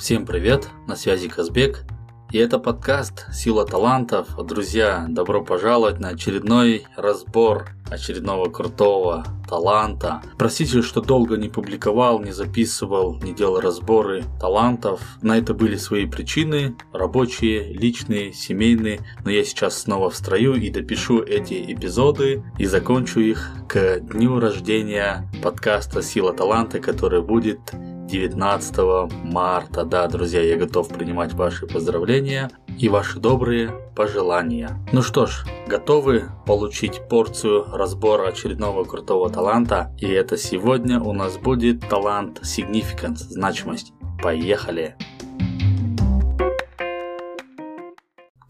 Всем привет, на связи Казбек. И это подкаст «Сила талантов». Друзья, добро пожаловать на очередной разбор очередного крутого таланта. Простите, что долго не публиковал, не записывал, не делал разборы талантов. На это были свои причины, рабочие, личные, семейные. Но я сейчас снова в строю и допишу эти эпизоды и закончу их к дню рождения подкаста «Сила таланта», который будет 19 марта. Да, друзья, я готов принимать ваши поздравления и ваши добрые пожелания. Ну что ж, готовы получить порцию разбора очередного крутого таланта? И это сегодня у нас будет талант Significance, значимость. Поехали!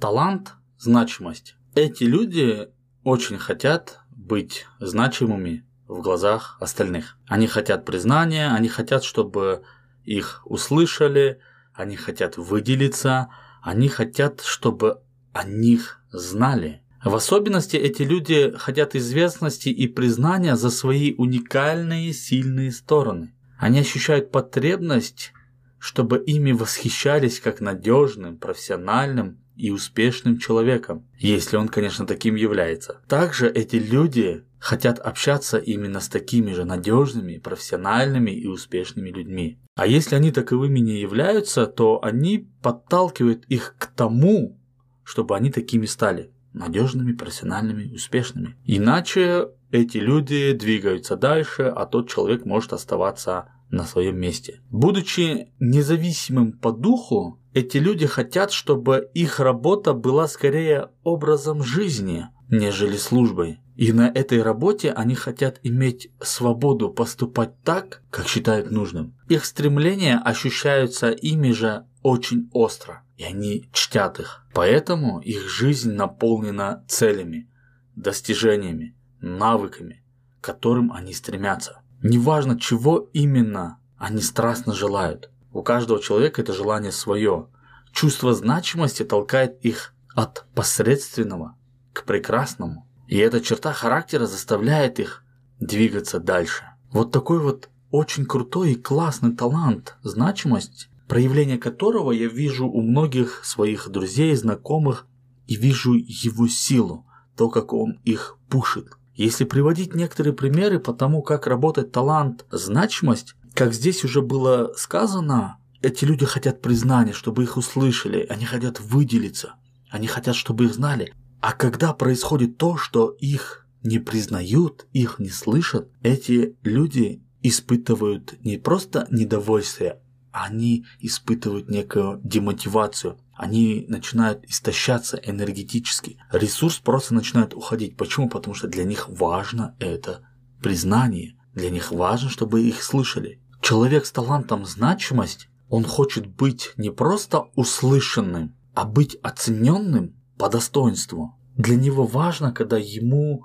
Талант, значимость. Эти люди очень хотят быть значимыми в глазах остальных. Они хотят признания, они хотят, чтобы их услышали, они хотят выделиться, они хотят, чтобы о них знали. В особенности эти люди хотят известности и признания за свои уникальные сильные стороны. Они ощущают потребность, чтобы ими восхищались как надежным, профессиональным и успешным человеком, если он, конечно, таким является. Также эти люди хотят общаться именно с такими же надежными, профессиональными и успешными людьми. А если они таковыми не являются, то они подталкивают их к тому, чтобы они такими стали надежными, профессиональными, успешными. Иначе эти люди двигаются дальше, а тот человек может оставаться на своем месте. Будучи независимым по духу, эти люди хотят, чтобы их работа была скорее образом жизни, нежели службой. И на этой работе они хотят иметь свободу поступать так, как считают нужным. Их стремления ощущаются ими же очень остро, и они чтят их. Поэтому их жизнь наполнена целями, достижениями, навыками, к которым они стремятся. Неважно, чего именно они страстно желают. У каждого человека это желание свое. Чувство значимости толкает их от посредственного к прекрасному. И эта черта характера заставляет их двигаться дальше. Вот такой вот очень крутой и классный талант, значимость, проявление которого я вижу у многих своих друзей, знакомых, и вижу его силу, то, как он их пушит. Если приводить некоторые примеры по тому, как работает талант, значимость, как здесь уже было сказано, эти люди хотят признания, чтобы их услышали, они хотят выделиться, они хотят, чтобы их знали. А когда происходит то, что их не признают, их не слышат, эти люди испытывают не просто недовольствие, они испытывают некую демотивацию. Они начинают истощаться энергетически. Ресурс просто начинает уходить. Почему? Потому что для них важно это признание. Для них важно, чтобы их слышали. Человек с талантом значимость, он хочет быть не просто услышанным, а быть оцененным по достоинству. Для него важно, когда ему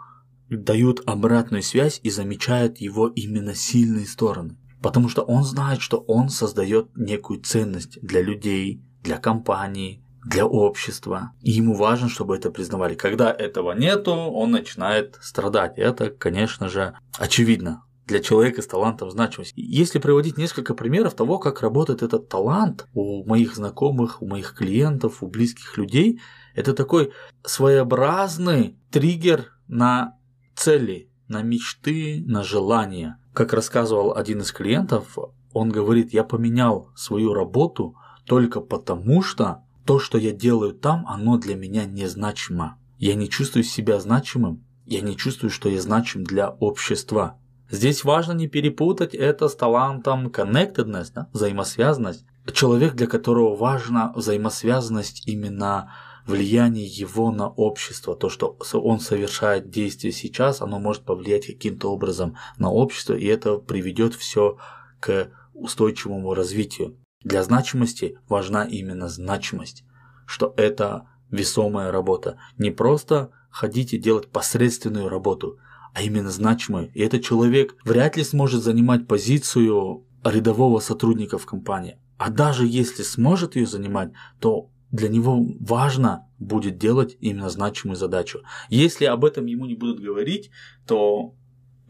дают обратную связь и замечают его именно сильные стороны. Потому что он знает, что он создает некую ценность для людей, для компании, для общества. И ему важно, чтобы это признавали. Когда этого нету, он начинает страдать. Это, конечно же, очевидно для человека с талантом значимость. Если приводить несколько примеров того, как работает этот талант у моих знакомых, у моих клиентов, у близких людей, это такой своеобразный триггер на цели, на мечты, на желания. Как рассказывал один из клиентов, он говорит, я поменял свою работу только потому, что то, что я делаю там, оно для меня незначимо. Я не чувствую себя значимым, я не чувствую, что я значим для общества. Здесь важно не перепутать это с талантом connectedness, да, взаимосвязанность. Человек, для которого важна взаимосвязанность именно влияние его на общество, то, что он совершает действие сейчас, оно может повлиять каким-то образом на общество, и это приведет все к устойчивому развитию. Для значимости важна именно значимость, что это весомая работа. Не просто ходить и делать посредственную работу, а именно значимую. И этот человек вряд ли сможет занимать позицию рядового сотрудника в компании. А даже если сможет ее занимать, то для него важно будет делать именно значимую задачу. Если об этом ему не будут говорить, то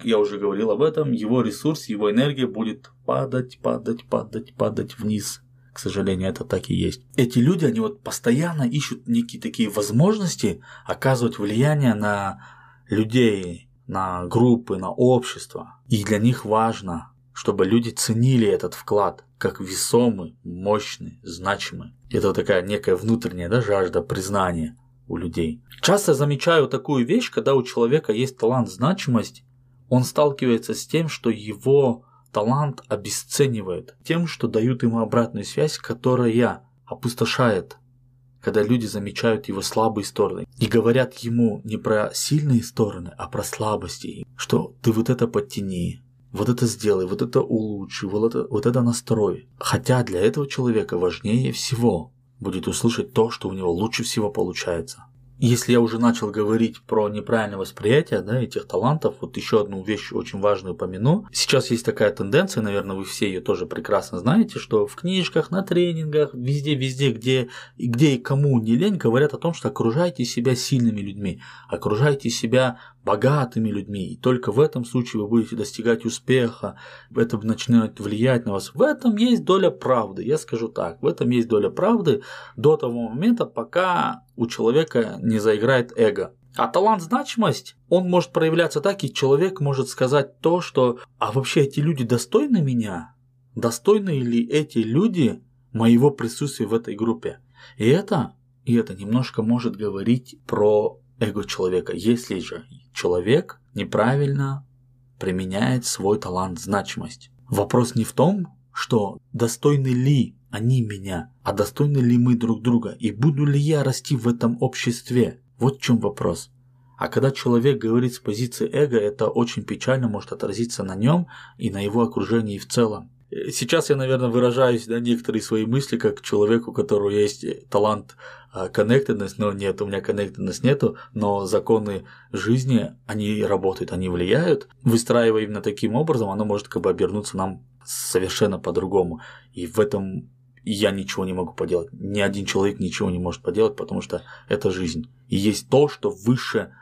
я уже говорил об этом, его ресурс, его энергия будет падать, падать, падать, падать вниз к сожалению, это так и есть. Эти люди, они вот постоянно ищут некие такие возможности оказывать влияние на людей, на группы, на общество. И для них важно, чтобы люди ценили этот вклад как весомый, мощный, значимый. Это такая некая внутренняя да, жажда признания у людей. Часто замечаю такую вещь, когда у человека есть талант, значимость, он сталкивается с тем, что его талант обесценивает тем, что дают ему обратную связь, которая опустошает, когда люди замечают его слабые стороны и говорят ему не про сильные стороны, а про слабости, что ты вот это подтяни, вот это сделай, вот это улучши, вот это, вот это настрой. Хотя для этого человека важнее всего будет услышать то, что у него лучше всего получается. Если я уже начал говорить про неправильное восприятие да, этих талантов, вот еще одну вещь очень важную упомяну. Сейчас есть такая тенденция, наверное, вы все ее тоже прекрасно знаете, что в книжках, на тренингах, везде-везде, где, где и кому не лень, говорят о том, что окружайте себя сильными людьми, окружайте себя богатыми людьми, и только в этом случае вы будете достигать успеха, это начнет влиять на вас. В этом есть доля правды, я скажу так, в этом есть доля правды до того момента, пока у человека не заиграет эго. А талант значимость, он может проявляться так, и человек может сказать то, что «а вообще эти люди достойны меня? Достойны ли эти люди моего присутствия в этой группе?» И это, и это немножко может говорить про эго человека. Если же человек неправильно применяет свой талант значимость. Вопрос не в том, что достойны ли они меня, а достойны ли мы друг друга, и буду ли я расти в этом обществе. Вот в чем вопрос. А когда человек говорит с позиции эго, это очень печально может отразиться на нем и на его окружении в целом. Сейчас я, наверное, выражаюсь да, некоторые свои мысли как человеку, у которого есть талант коннектедность, но нет, у меня коннектедность нету, но законы жизни, они работают, они влияют. Выстраивая именно таким образом, оно может как бы обернуться нам совершенно по-другому. И в этом я ничего не могу поделать. Ни один человек ничего не может поделать, потому что это жизнь. И есть то, что выше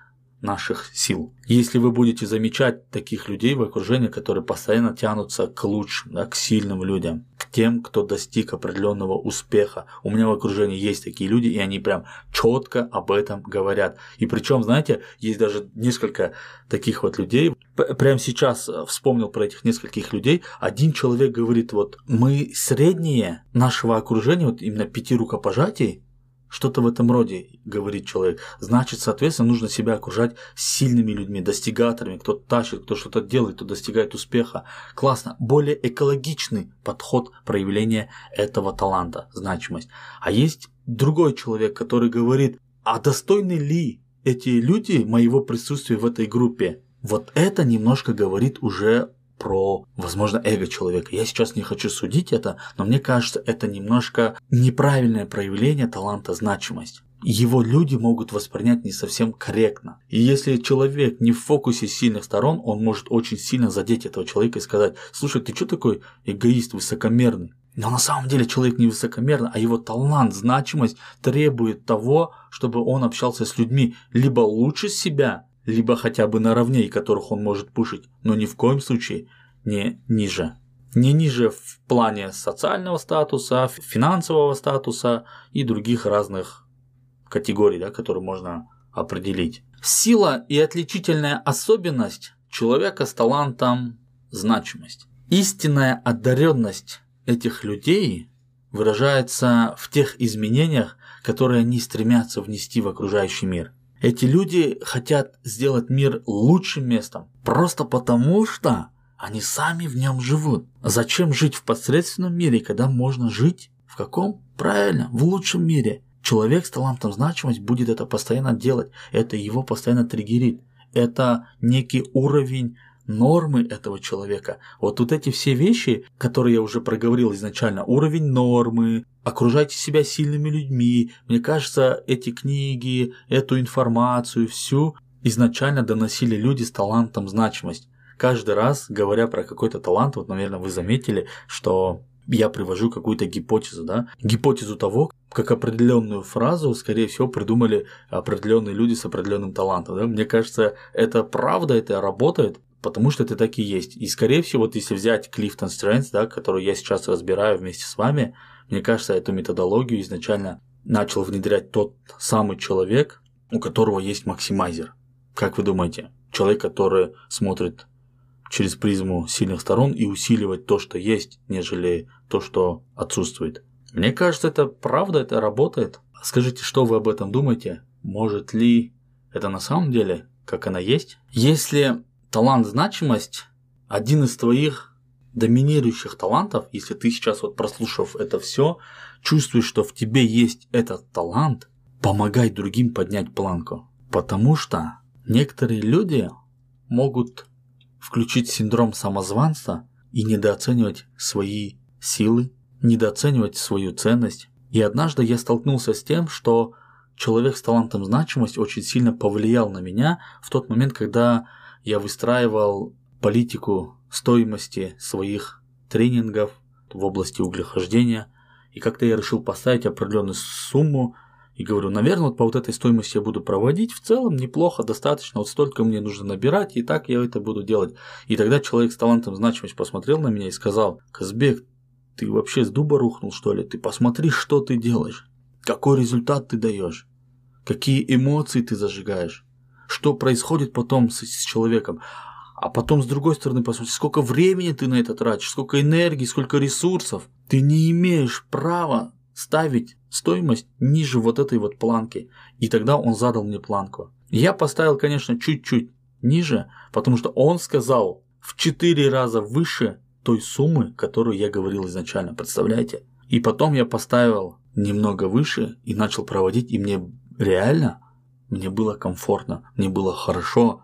наших сил. Если вы будете замечать таких людей в окружении, которые постоянно тянутся к лучшим, да, к сильным людям, к тем, кто достиг определенного успеха. У меня в окружении есть такие люди, и они прям четко об этом говорят. И причем, знаете, есть даже несколько таких вот людей. Прямо сейчас э, вспомнил про этих нескольких людей. Один человек говорит, вот мы средние нашего окружения, вот именно пяти рукопожатий, что-то в этом роде, говорит человек. Значит, соответственно, нужно себя окружать сильными людьми, достигаторами, кто тащит, кто что-то делает, кто достигает успеха. Классно. Более экологичный подход проявления этого таланта, значимость. А есть другой человек, который говорит, а достойны ли эти люди моего присутствия в этой группе? Вот это немножко говорит уже про, возможно, эго человека. Я сейчас не хочу судить это, но мне кажется, это немножко неправильное проявление таланта значимость. Его люди могут воспринять не совсем корректно. И если человек не в фокусе сильных сторон, он может очень сильно задеть этого человека и сказать, слушай, ты что такой эгоист, высокомерный? Но на самом деле человек не высокомерный, а его талант, значимость требует того, чтобы он общался с людьми либо лучше себя, либо хотя бы наравне, которых он может пушить, но ни в коем случае не ниже. Не ниже в плане социального статуса, финансового статуса и других разных категорий, да, которые можно определить. Сила и отличительная особенность человека с талантом значимость. Истинная одаренность этих людей выражается в тех изменениях, которые они стремятся внести в окружающий мир – эти люди хотят сделать мир лучшим местом просто потому, что они сами в нем живут. Зачем жить в посредственном мире, когда можно жить в каком? Правильно, в лучшем мире. Человек с талантом значимость будет это постоянно делать. Это его постоянно триггерит. Это некий уровень нормы этого человека. Вот тут эти все вещи, которые я уже проговорил изначально, уровень нормы, окружайте себя сильными людьми. Мне кажется, эти книги, эту информацию, всю изначально доносили люди с талантом значимость. Каждый раз, говоря про какой-то талант, вот, наверное, вы заметили, что я привожу какую-то гипотезу, да, гипотезу того, как определенную фразу, скорее всего, придумали определенные люди с определенным талантом. Да? Мне кажется, это правда, это работает, потому что это так и есть. И, скорее всего, вот если взять Clifton Strengths, да, который я сейчас разбираю вместе с вами, Мне кажется, эту методологию изначально начал внедрять тот самый человек, у которого есть максимайзер. Как вы думаете? Человек, который смотрит через призму сильных сторон и усиливает то, что есть, нежели то, что отсутствует. Мне кажется, это правда, это работает. Скажите, что вы об этом думаете? Может ли это на самом деле, как она есть? Если талант значимость один из твоих доминирующих талантов, если ты сейчас вот прослушав это все, чувствуешь, что в тебе есть этот талант, помогай другим поднять планку. Потому что некоторые люди могут включить синдром самозванца и недооценивать свои силы, недооценивать свою ценность. И однажды я столкнулся с тем, что человек с талантом значимость очень сильно повлиял на меня в тот момент, когда я выстраивал политику стоимости своих тренингов в области углехождения. И как-то я решил поставить определенную сумму и говорю, наверное, вот по вот этой стоимости я буду проводить, в целом неплохо, достаточно, вот столько мне нужно набирать, и так я это буду делать. И тогда человек с талантом значимость посмотрел на меня и сказал, Казбек, ты вообще с дуба рухнул, что ли? Ты посмотри, что ты делаешь, какой результат ты даешь, какие эмоции ты зажигаешь, что происходит потом с, с человеком. А потом, с другой стороны, посмотри, сколько времени ты на это тратишь, сколько энергии, сколько ресурсов. Ты не имеешь права ставить стоимость ниже вот этой вот планки. И тогда он задал мне планку. Я поставил, конечно, чуть-чуть ниже, потому что он сказал в 4 раза выше той суммы, которую я говорил изначально, представляете? И потом я поставил немного выше и начал проводить, и мне реально, мне было комфортно, мне было хорошо,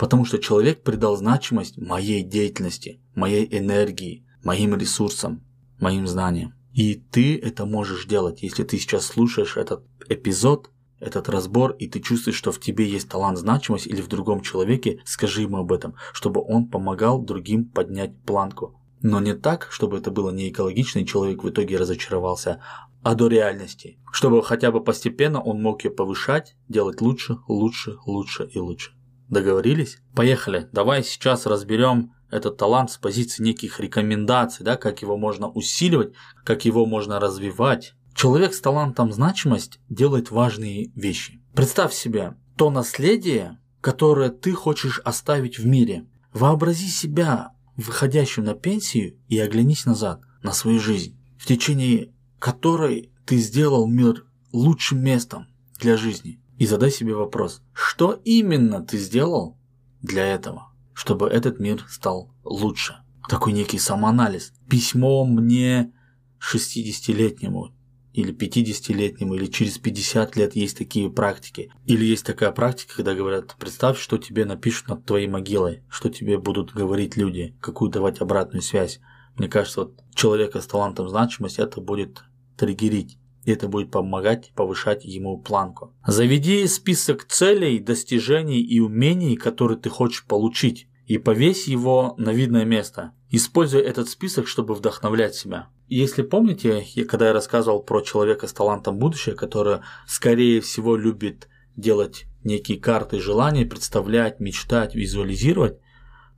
потому что человек придал значимость моей деятельности, моей энергии, моим ресурсам, моим знаниям. И ты это можешь делать, если ты сейчас слушаешь этот эпизод, этот разбор, и ты чувствуешь, что в тебе есть талант, значимость или в другом человеке, скажи ему об этом, чтобы он помогал другим поднять планку. Но не так, чтобы это было не экологично, и человек в итоге разочаровался, а до реальности. Чтобы хотя бы постепенно он мог ее повышать, делать лучше, лучше, лучше и лучше. Договорились? Поехали. Давай сейчас разберем этот талант с позиции неких рекомендаций, да, как его можно усиливать, как его можно развивать. Человек с талантом значимость делает важные вещи. Представь себе то наследие, которое ты хочешь оставить в мире. Вообрази себя выходящим на пенсию и оглянись назад на свою жизнь, в течение которой ты сделал мир лучшим местом для жизни. И задай себе вопрос, что именно ты сделал для этого? чтобы этот мир стал лучше. Такой некий самоанализ. Письмо мне 60-летнему или 50-летнему, или через 50 лет есть такие практики. Или есть такая практика, когда говорят, представь, что тебе напишут над твоей могилой, что тебе будут говорить люди, какую давать обратную связь. Мне кажется, вот человека с талантом значимости это будет триггерить. И это будет помогать повышать ему планку. Заведи список целей, достижений и умений, которые ты хочешь получить и повесь его на видное место. Используй этот список, чтобы вдохновлять себя. Если помните, когда я рассказывал про человека с талантом будущее, который, скорее всего, любит делать некие карты желаний, представлять, мечтать, визуализировать,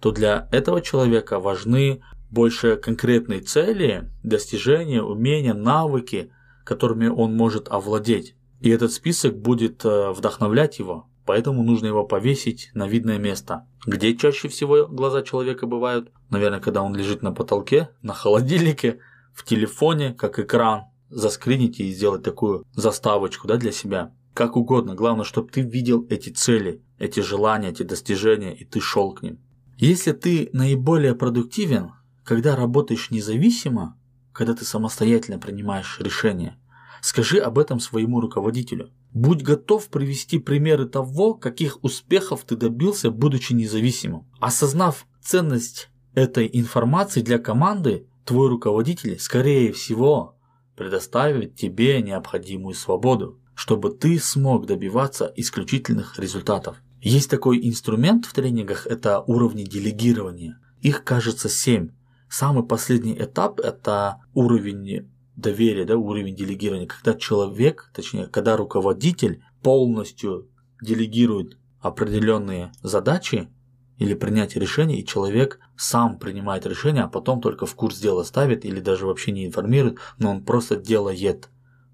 то для этого человека важны больше конкретные цели, достижения, умения, навыки, которыми он может овладеть. И этот список будет э, вдохновлять его, поэтому нужно его повесить на видное место. Где чаще всего глаза человека бывают? Наверное, когда он лежит на потолке, на холодильнике, в телефоне, как экран. Заскрините и сделать такую заставочку да, для себя. Как угодно. Главное, чтобы ты видел эти цели, эти желания, эти достижения, и ты шел к ним. Если ты наиболее продуктивен, когда работаешь независимо, когда ты самостоятельно принимаешь решения, скажи об этом своему руководителю. Будь готов привести примеры того, каких успехов ты добился, будучи независимым. Осознав ценность этой информации для команды, твой руководитель, скорее всего, предоставит тебе необходимую свободу, чтобы ты смог добиваться исключительных результатов. Есть такой инструмент в тренингах, это уровни делегирования. Их кажется семь. Самый последний этап – это уровень доверие, да, уровень делегирования, когда человек, точнее, когда руководитель полностью делегирует определенные задачи или принятие решения, и человек сам принимает решение, а потом только в курс дела ставит или даже вообще не информирует, но он просто делает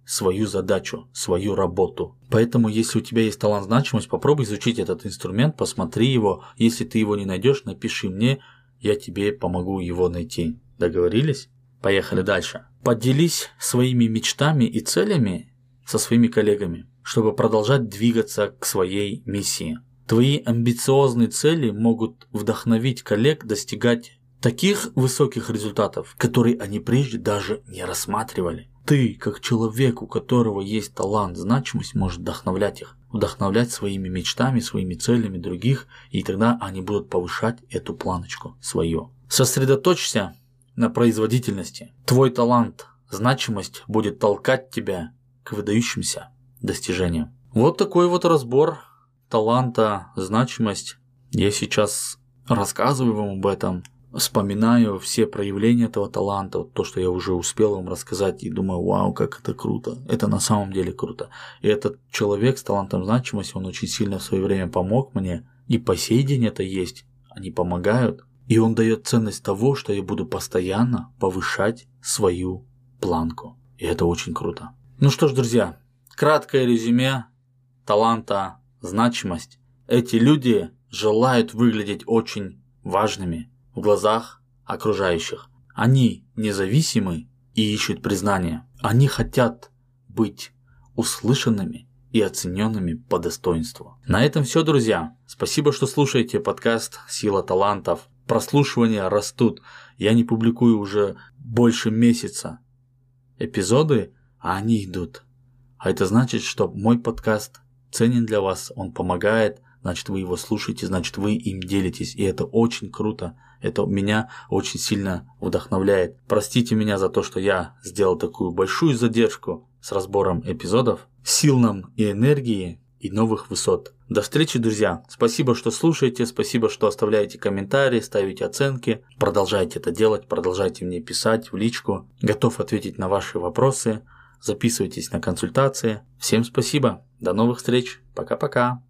свою задачу, свою работу. Поэтому, если у тебя есть талант значимость, попробуй изучить этот инструмент, посмотри его. Если ты его не найдешь, напиши мне, я тебе помогу его найти. Договорились? Поехали дальше. Поделись своими мечтами и целями со своими коллегами, чтобы продолжать двигаться к своей миссии. Твои амбициозные цели могут вдохновить коллег достигать таких высоких результатов, которые они прежде даже не рассматривали. Ты, как человек, у которого есть талант, значимость, можешь вдохновлять их, вдохновлять своими мечтами, своими целями других, и тогда они будут повышать эту планочку свою. Сосредоточься на производительности. Твой талант, значимость будет толкать тебя к выдающимся достижениям. Вот такой вот разбор таланта, значимость. Я сейчас рассказываю вам об этом, вспоминаю все проявления этого таланта, вот то, что я уже успел вам рассказать, и думаю, вау, как это круто. Это на самом деле круто. И этот человек с талантом значимости, он очень сильно в свое время помог мне, и по сей день это есть. Они помогают. И он дает ценность того, что я буду постоянно повышать свою планку. И это очень круто. Ну что ж, друзья, краткое резюме таланта значимость. Эти люди желают выглядеть очень важными в глазах окружающих. Они независимы и ищут признания. Они хотят быть услышанными и оцененными по достоинству. На этом все, друзья. Спасибо, что слушаете подкаст «Сила талантов». Прослушивания растут. Я не публикую уже больше месяца эпизоды, а они идут. А это значит, что мой подкаст ценен для вас, он помогает, значит вы его слушаете, значит вы им делитесь, и это очень круто. Это меня очень сильно вдохновляет. Простите меня за то, что я сделал такую большую задержку с разбором эпизодов. Сил нам и энергии, и новых высот. До встречи, друзья. Спасибо, что слушаете, спасибо, что оставляете комментарии, ставите оценки. Продолжайте это делать, продолжайте мне писать в личку. Готов ответить на ваши вопросы записывайтесь на консультации. Всем спасибо, до новых встреч, пока-пока.